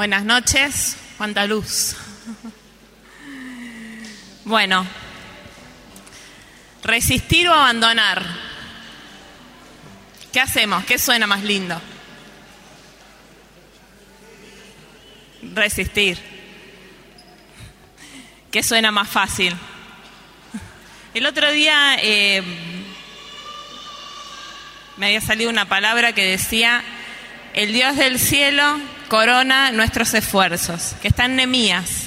Buenas noches, cuánta luz. Bueno, resistir o abandonar. ¿Qué hacemos? ¿Qué suena más lindo? Resistir. ¿Qué suena más fácil? El otro día eh, me había salido una palabra que decía, el Dios del cielo corona nuestros esfuerzos, que está en Nemías.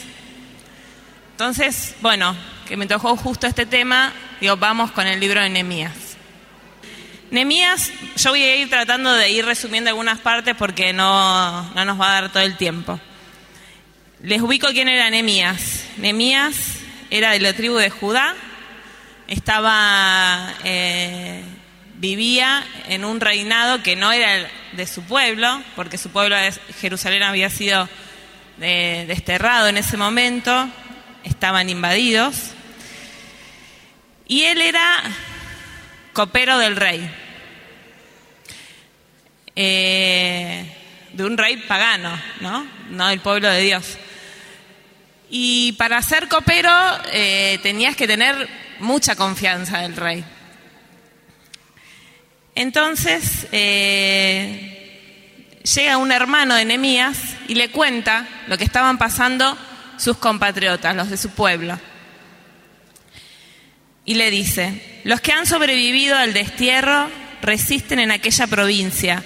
Entonces, bueno, que me tocó justo este tema, digo, vamos con el libro de Nemías. Nemías, yo voy a ir tratando de ir resumiendo algunas partes porque no, no nos va a dar todo el tiempo. Les ubico quién era Nemías. Nemías era de la tribu de Judá, estaba, eh, vivía en un reinado que no era de su pueblo, porque su pueblo de Jerusalén había sido eh, desterrado en ese momento, estaban invadidos, y él era copero del rey, eh, de un rey pagano, ¿no? No del pueblo de Dios. Y para ser copero eh, tenías que tener mucha confianza del rey. Entonces eh, llega un hermano de Nemías y le cuenta lo que estaban pasando sus compatriotas, los de su pueblo. Y le dice, los que han sobrevivido al destierro resisten en aquella provincia,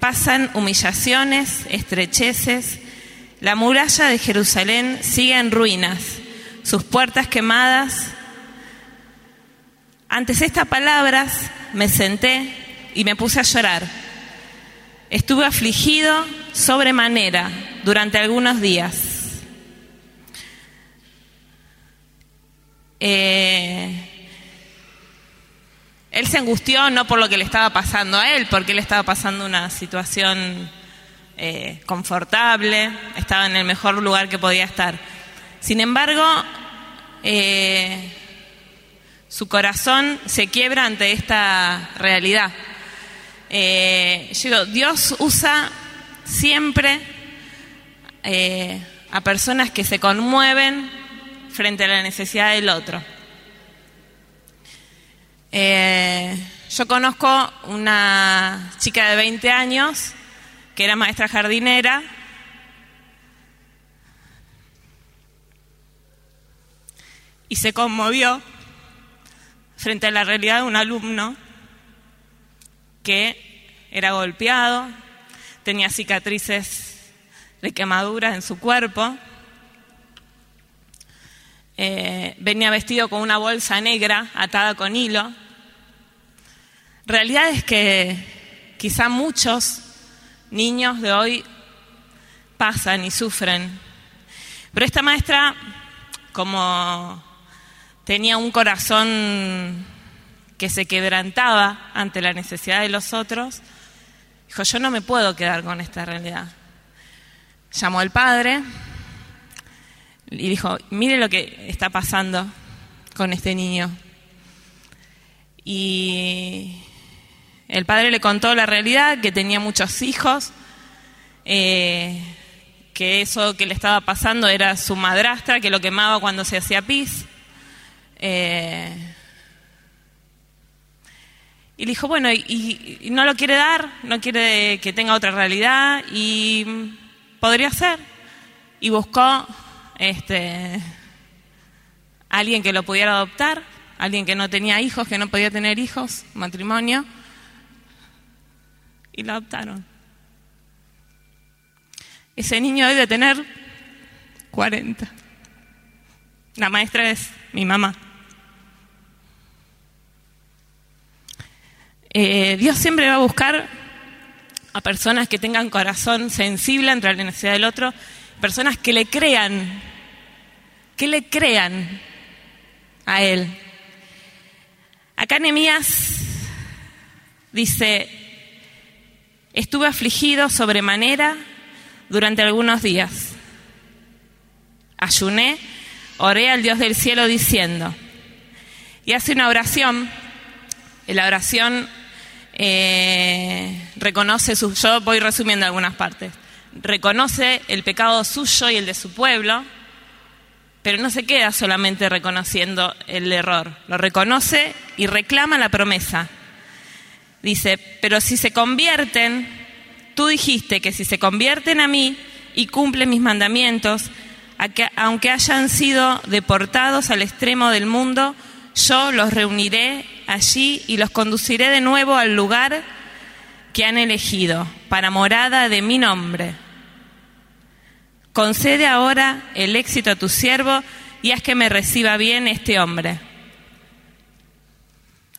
pasan humillaciones, estrecheces, la muralla de Jerusalén sigue en ruinas, sus puertas quemadas. Antes estas palabras me senté y me puse a llorar. Estuve afligido sobremanera durante algunos días. Eh, él se angustió no por lo que le estaba pasando a él, porque él estaba pasando una situación eh, confortable, estaba en el mejor lugar que podía estar. Sin embargo, eh, su corazón se quiebra ante esta realidad. Eh, Dios usa siempre a personas que se conmueven frente a la necesidad del otro. yo conozco una chica de 20 años que era maestra jardinera, y se conmovió frente a la realidad de un alumno que era golpeado, tenía cicatrices de quemaduras en su cuerpo, eh, venía vestido con una bolsa negra atada con hilo. Realidad es que quizá muchos niños de hoy pasan y sufren. Pero esta maestra, como tenía un corazón que se quebrantaba ante la necesidad de los otros, dijo, yo no me puedo quedar con esta realidad. Llamó al padre y dijo, mire lo que está pasando con este niño. Y el padre le contó la realidad, que tenía muchos hijos, eh, que eso que le estaba pasando era su madrastra, que lo quemaba cuando se hacía pis. Eh, y le dijo, bueno, y, no lo quiere dar, no quiere que tenga otra realidad, y podría ser. Y buscó este, alguien que lo pudiera adoptar, alguien que no tenía hijos, que no podía tener hijos, matrimonio y lo adoptaron. Ese niño debe tener 40. La maestra es mi mamá. Eh, Dios siempre va a buscar a personas que tengan corazón sensible entre la necesidad del otro, personas que le crean, que le crean a Él. Acá Nehemías dice, Estuve afligido sobremanera durante algunos días. Ayuné, oré al Dios del cielo diciendo, y hace una oración, la oración eh, reconoce yo voy resumiendo algunas partes, reconoce el pecado suyo y el de su pueblo, pero no se queda solamente reconociendo el error, lo reconoce y reclama la promesa. Dice, pero si se convierten, tú dijiste que si se convierten a mí y cumplen mis mandamientos, aunque hayan sido deportados al extremo del mundo, yo los reuniré allí y los conduciré de nuevo al lugar que han elegido para morada de mi nombre. Concede ahora el éxito a tu siervo y haz que me reciba bien este hombre.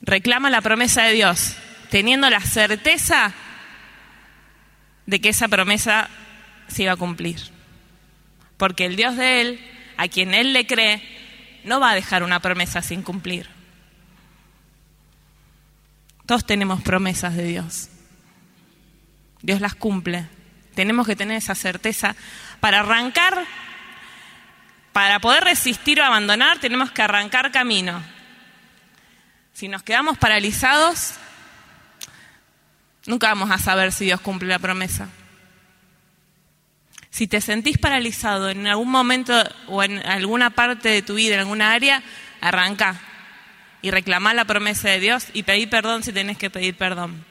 Reclama la promesa de Dios, teniendo la certeza de que esa promesa se iba a cumplir. Porque el Dios de él, a quien él le cree, no va a dejar una promesa sin cumplir. Todos tenemos promesas de Dios. Dios las cumple. Tenemos que tener esa certeza. Para arrancar, para poder resistir o abandonar, tenemos que arrancar camino. Si nos quedamos paralizados, nunca vamos a saber si Dios cumple la promesa. Si te sentís paralizado en algún momento o en alguna parte de tu vida, en alguna área, arranca y reclamá la promesa de Dios y pedí perdón si tenés que pedir perdón.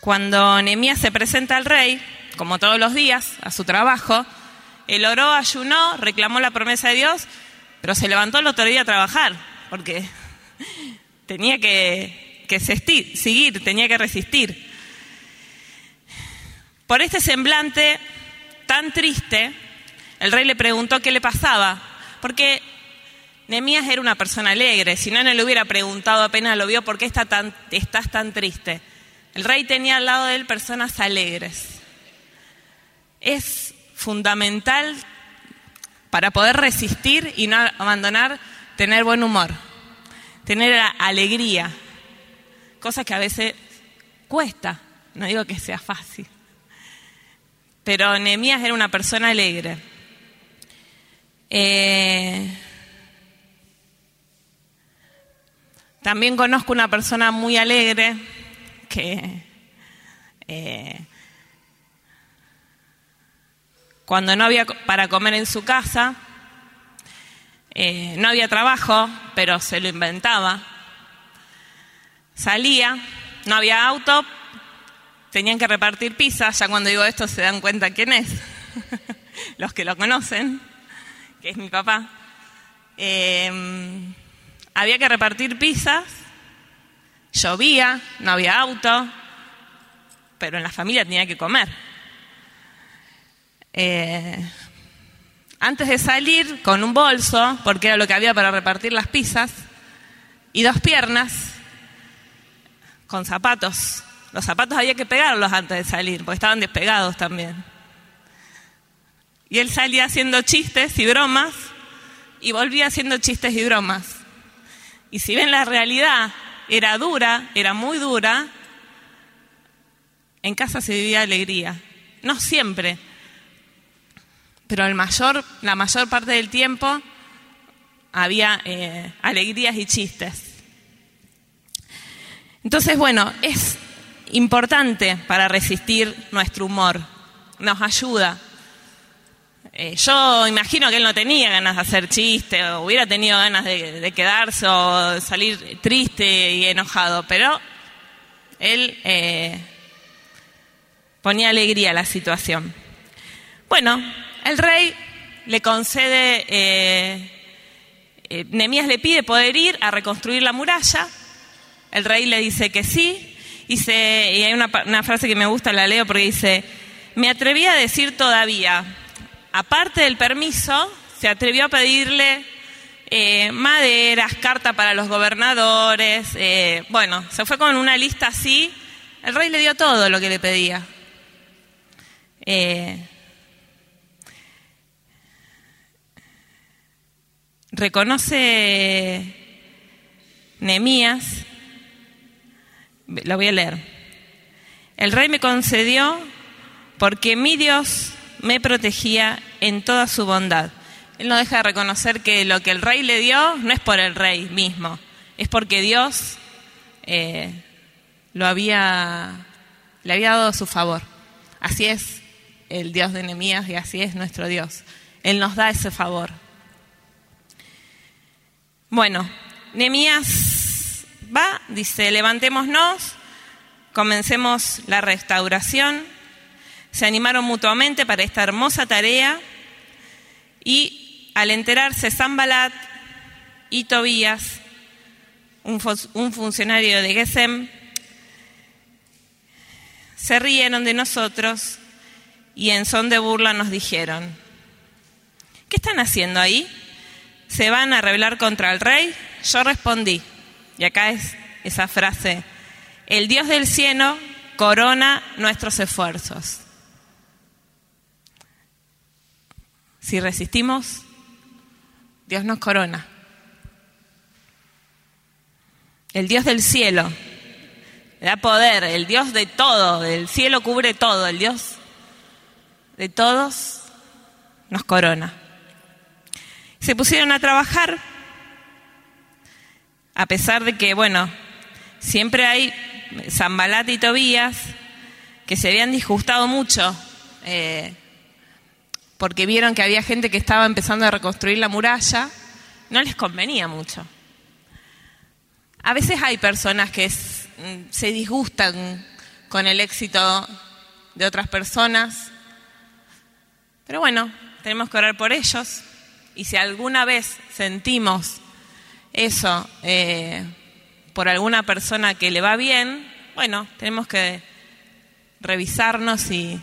Cuando Nehemías se presenta al rey, como todos los días, a su trabajo, él oró, ayunó, reclamó la promesa de Dios, pero se levantó el otro día a trabajar, porque tenía que, que seguir, tenía que resistir. Por este semblante tan triste, el rey le preguntó qué le pasaba, porque Nehemías era una persona alegre, si no, no le hubiera preguntado apenas lo vio, ¿por qué está tan, estás tan triste? El rey tenía al lado de él personas alegres. Es fundamental para poder resistir y no abandonar, tener buen humor, tener alegría, cosa que a veces cuesta, no digo que sea fácil. Pero Nehemías era una persona alegre. Eh, también conozco una persona muy alegre que eh, cuando no había para comer en su casa, eh, no había trabajo, pero se lo inventaba. Salía, no había auto, tenían que repartir pizzas, ya cuando digo esto se dan cuenta quién es, los que lo conocen, que es mi papá. Eh, había que repartir pizzas Llovía, no había auto, pero en la familia tenía que comer. Eh, antes de salir, con un bolso, porque era lo que había para repartir las pizzas, y dos piernas, con zapatos. Los zapatos había que pegarlos antes de salir, porque estaban despegados también. Y él salía haciendo chistes y bromas, y volvía haciendo chistes y bromas. Y si ven la realidad, era dura, era muy dura, en casa se vivía alegría. No siempre, pero el mayor, la mayor parte del tiempo había eh, alegrías y chistes. Entonces, bueno, es importante para resistir nuestro humor, nos ayuda. Eh, yo imagino que él no tenía ganas de hacer chistes, o hubiera tenido ganas de, quedarse o salir triste y enojado, pero él eh, ponía alegría a la situación. Bueno, el rey le concede, eh, eh le pide poder ir a reconstruir la muralla, el rey le dice que sí, y, y hay una, una frase que me gusta, la leo porque dice, me atreví a decir todavía, aparte del permiso, se atrevió a pedirle eh, maderas, carta para los gobernadores, eh, bueno, se fue con una lista así, el rey le dio todo lo que le pedía. Eh, reconoce Nemías, lo voy a leer. El rey me concedió porque mi Dios me protegía en toda su bondad. Él no deja de reconocer que lo que el rey le dio no es por el rey mismo, es porque Dios eh, lo había, le había dado su favor. Así es el Dios de Nehemías y así es nuestro Dios. Él nos da ese favor. Bueno, Nehemías va, dice, levantémonos, comencemos la restauración. Se animaron mutuamente para esta hermosa tarea y al enterarse Zambalat y Tobías, un, un funcionario de Gesem, se rieron de nosotros y en son de burla nos dijeron, ¿qué están haciendo ahí? ¿Se van a rebelar contra el rey? Yo respondí, y acá es esa frase, el Dios del cielo corona nuestros esfuerzos. Si resistimos, Dios nos corona. El Dios del cielo da poder, el Dios de todo, el cielo cubre todo, el Dios de todos nos corona. Se pusieron a trabajar, a pesar de que, bueno, siempre hay Zambalat y Tobías que se habían disgustado mucho eh, porque vieron que había gente que estaba empezando a reconstruir la muralla, no les convenía mucho. A veces hay personas que se disgustan con el éxito de otras personas, pero bueno, tenemos que orar por ellos y si alguna vez sentimos eso eh, por alguna persona que le va bien, bueno, tenemos que revisarnos y,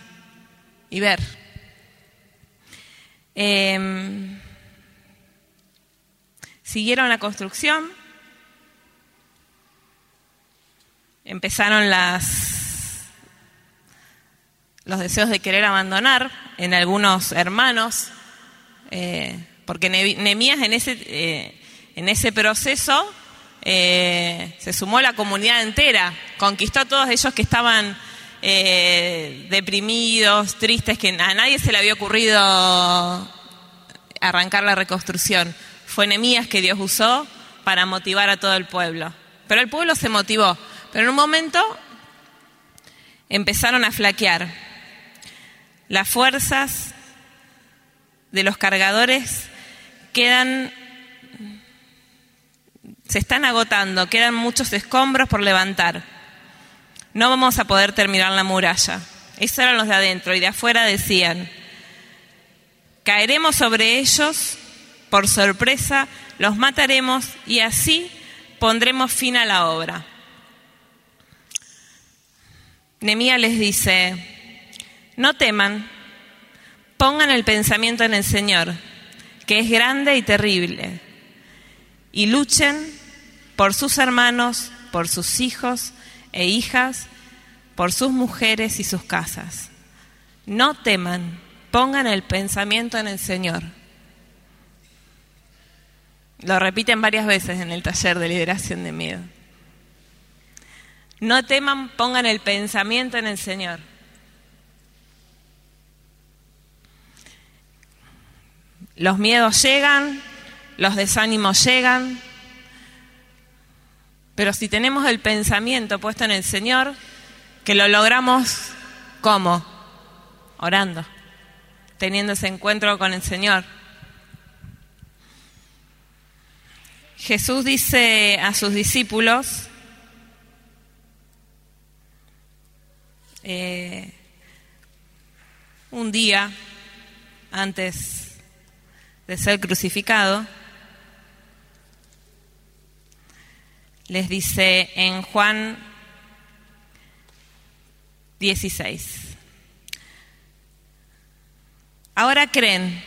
ver. Em, siguieron la construcción, empezaron las, los deseos de querer abandonar en algunos hermanos, eh, porque Nemías en ese, eh, en ese proceso eh, se sumó la comunidad entera, conquistó a todos ellos que estaban deprimidos, tristes, que a nadie se le había ocurrido arrancar la reconstrucción. Fue Nemías que Dios usó para motivar a todo el pueblo. Pero el pueblo se motivó. Pero en un momento empezaron a flaquear. Las fuerzas de los cargadores quedan, se están agotando, quedan muchos escombros por levantar. No vamos a poder terminar la muralla. Esos eran los de adentro y de afuera decían, caeremos sobre ellos por sorpresa, los mataremos y así pondremos fin a la obra. Nemía les dice, no teman, pongan el pensamiento en el Señor, que es grande y terrible, y luchen por sus hermanos, por sus hijos e hijas, por sus mujeres y sus casas. No teman, pongan el pensamiento en el Señor. Lo repiten varias veces en el taller de liberación de miedo. No teman, pongan el pensamiento en el Señor. Los miedos llegan, los desánimos llegan, pero si tenemos el pensamiento puesto en el Señor, que lo logramos ¿cómo? Orando, teniendo ese encuentro con el Señor. Jesús dice a sus discípulos, Eh, un día antes de ser crucificado, les dice en Juan 16, ahora creen,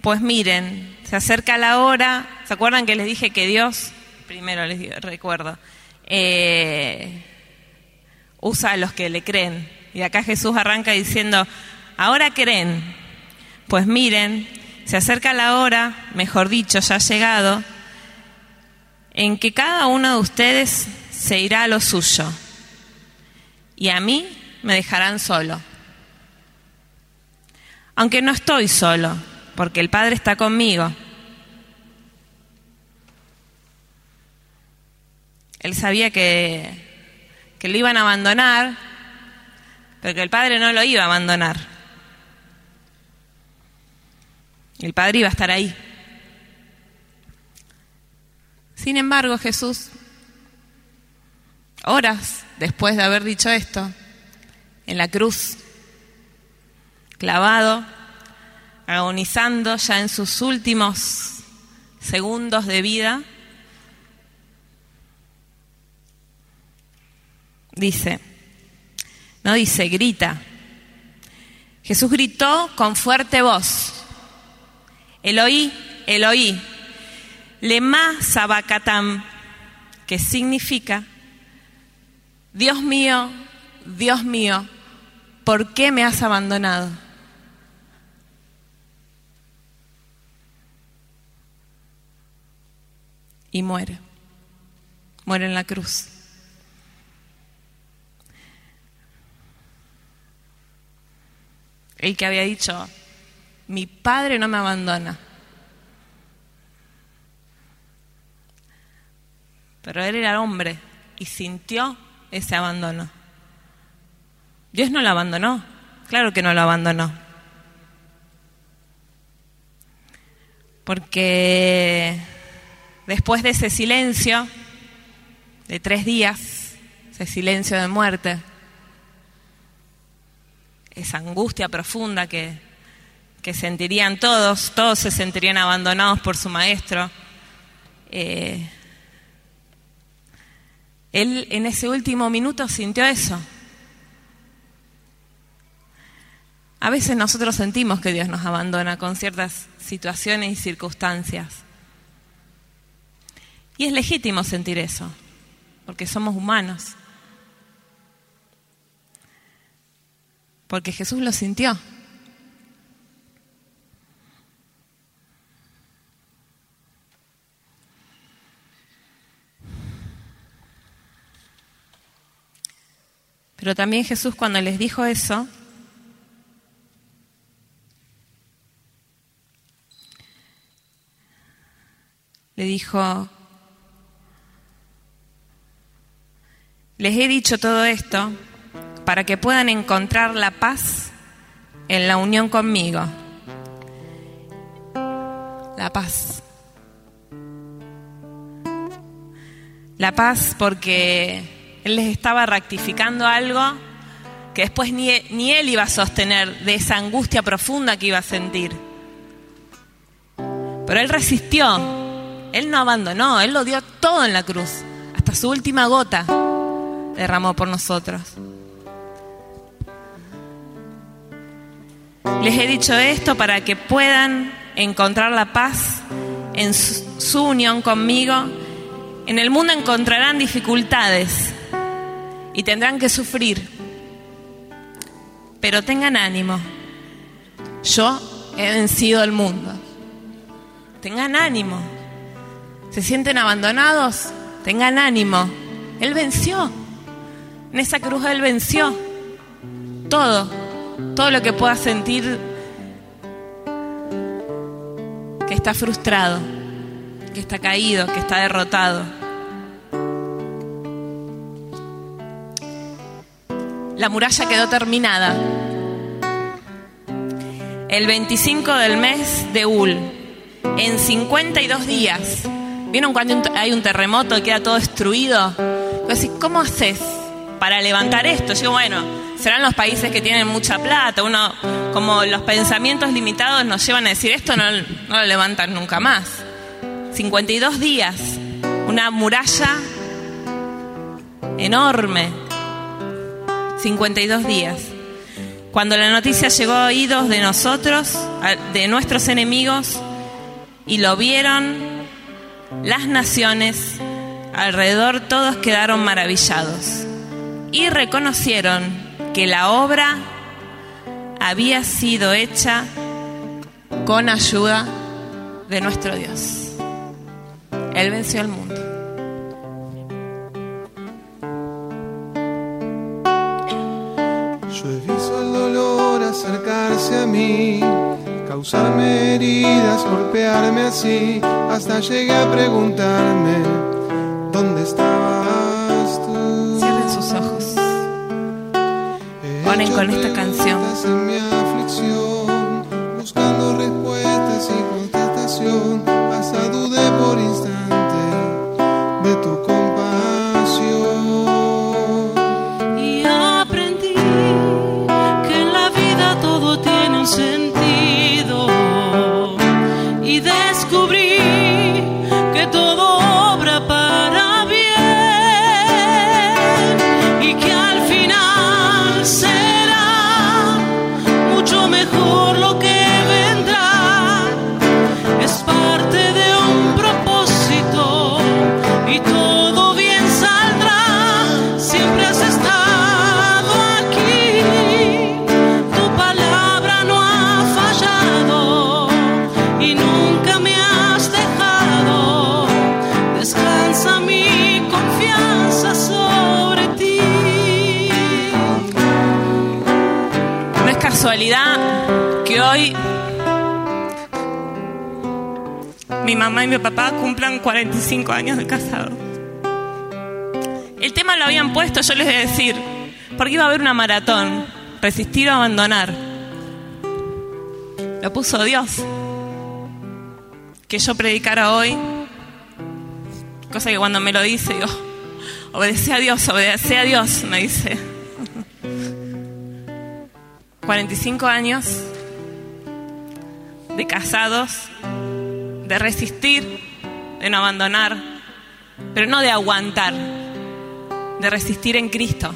pues miren, se acerca la hora, ¿se acuerdan que les dije que Dios, primero les recuerdo, eh, usa a los que le creen. Y acá Jesús arranca diciendo, ahora creen, pues miren, se acerca la hora, mejor dicho, ya ha llegado, en que cada uno de ustedes se irá a lo suyo y a mí me dejarán solo. Aunque no estoy solo, porque el Padre está conmigo. Él sabía que que lo iban a abandonar, pero que el padre no lo iba a abandonar. El padre iba a estar ahí. Sin embargo, Jesús, horas después de haber dicho esto, en la cruz, clavado, agonizando ya en sus últimos segundos de vida, dice, no dice, grita. Jesús gritó con fuerte voz, Eloí, Eloí, lema sabacatam, que significa, Dios mío, Dios mío, ¿por qué me has abandonado? Y muere, muere en la cruz. El que había dicho, mi padre no me abandona. Pero él era hombre y sintió ese abandono. Dios no lo abandonó, claro que no lo abandonó. Porque después de ese silencio, de tres días, ese silencio de muerte, esa angustia profunda que, que sentirían todos, todos se sentirían abandonados por su maestro. Eh, él en ese último minuto sintió eso. A veces nosotros sentimos que Dios nos abandona con ciertas situaciones y circunstancias. Y es legítimo sentir eso, porque somos humanos. porque Jesús lo sintió. Pero también Jesús cuando les dijo eso, le dijo, les he dicho todo esto para que puedan encontrar la paz en la unión conmigo. La paz. La paz porque Él les estaba rectificando algo que después ni, Él iba a sostener de esa angustia profunda que iba a sentir. Pero Él resistió, Él no abandonó, Él lo dio todo en la cruz, hasta su última gota derramó por nosotros. Les he dicho esto para que puedan encontrar la paz en su, unión conmigo. En el mundo encontrarán dificultades y tendrán que sufrir. Pero tengan ánimo. Yo he vencido el mundo. Tengan ánimo. ¿Se sienten abandonados? Tengan ánimo. Él venció. En esa cruz Él venció todo todo lo que pueda sentir que está frustrado, que está caído, que está derrotado. La muralla quedó terminada el 25 del mes de Ul, en 52 días. ¿Vieron cuando hay un terremoto y queda todo destruido? ¿cómo haces para levantar esto? Yo, bueno, serán los países que tienen mucha plata. Uno, como los pensamientos limitados nos llevan a decir esto, no lo levantan nunca más. 52 días, una muralla enorme. 52 días. Cuando la noticia llegó a oídos de nosotros, de nuestros enemigos, y lo vieron, las naciones alrededor todos quedaron maravillados y reconocieron que la obra había sido hecha con ayuda de nuestro Dios. Él venció al mundo. acercarse a mí, causarme heridas, golpearme así, hasta llegué a preguntarme, ¿dónde estabas tú? Cierren sus ojos. Ponen con esta canción. Mi mamá y mi papá cumplan 45 años de casado. El tema lo habían puesto, yo les voy a decir, porque iba a haber una maratón, resistir o abandonar. Lo puso Dios. Que yo predicara hoy, cosa que cuando me lo dice, digo, obedece a Dios, obedece a Dios, me dice. 45 años de casados, de resistir, de no abandonar, pero no de aguantar, de resistir en Cristo.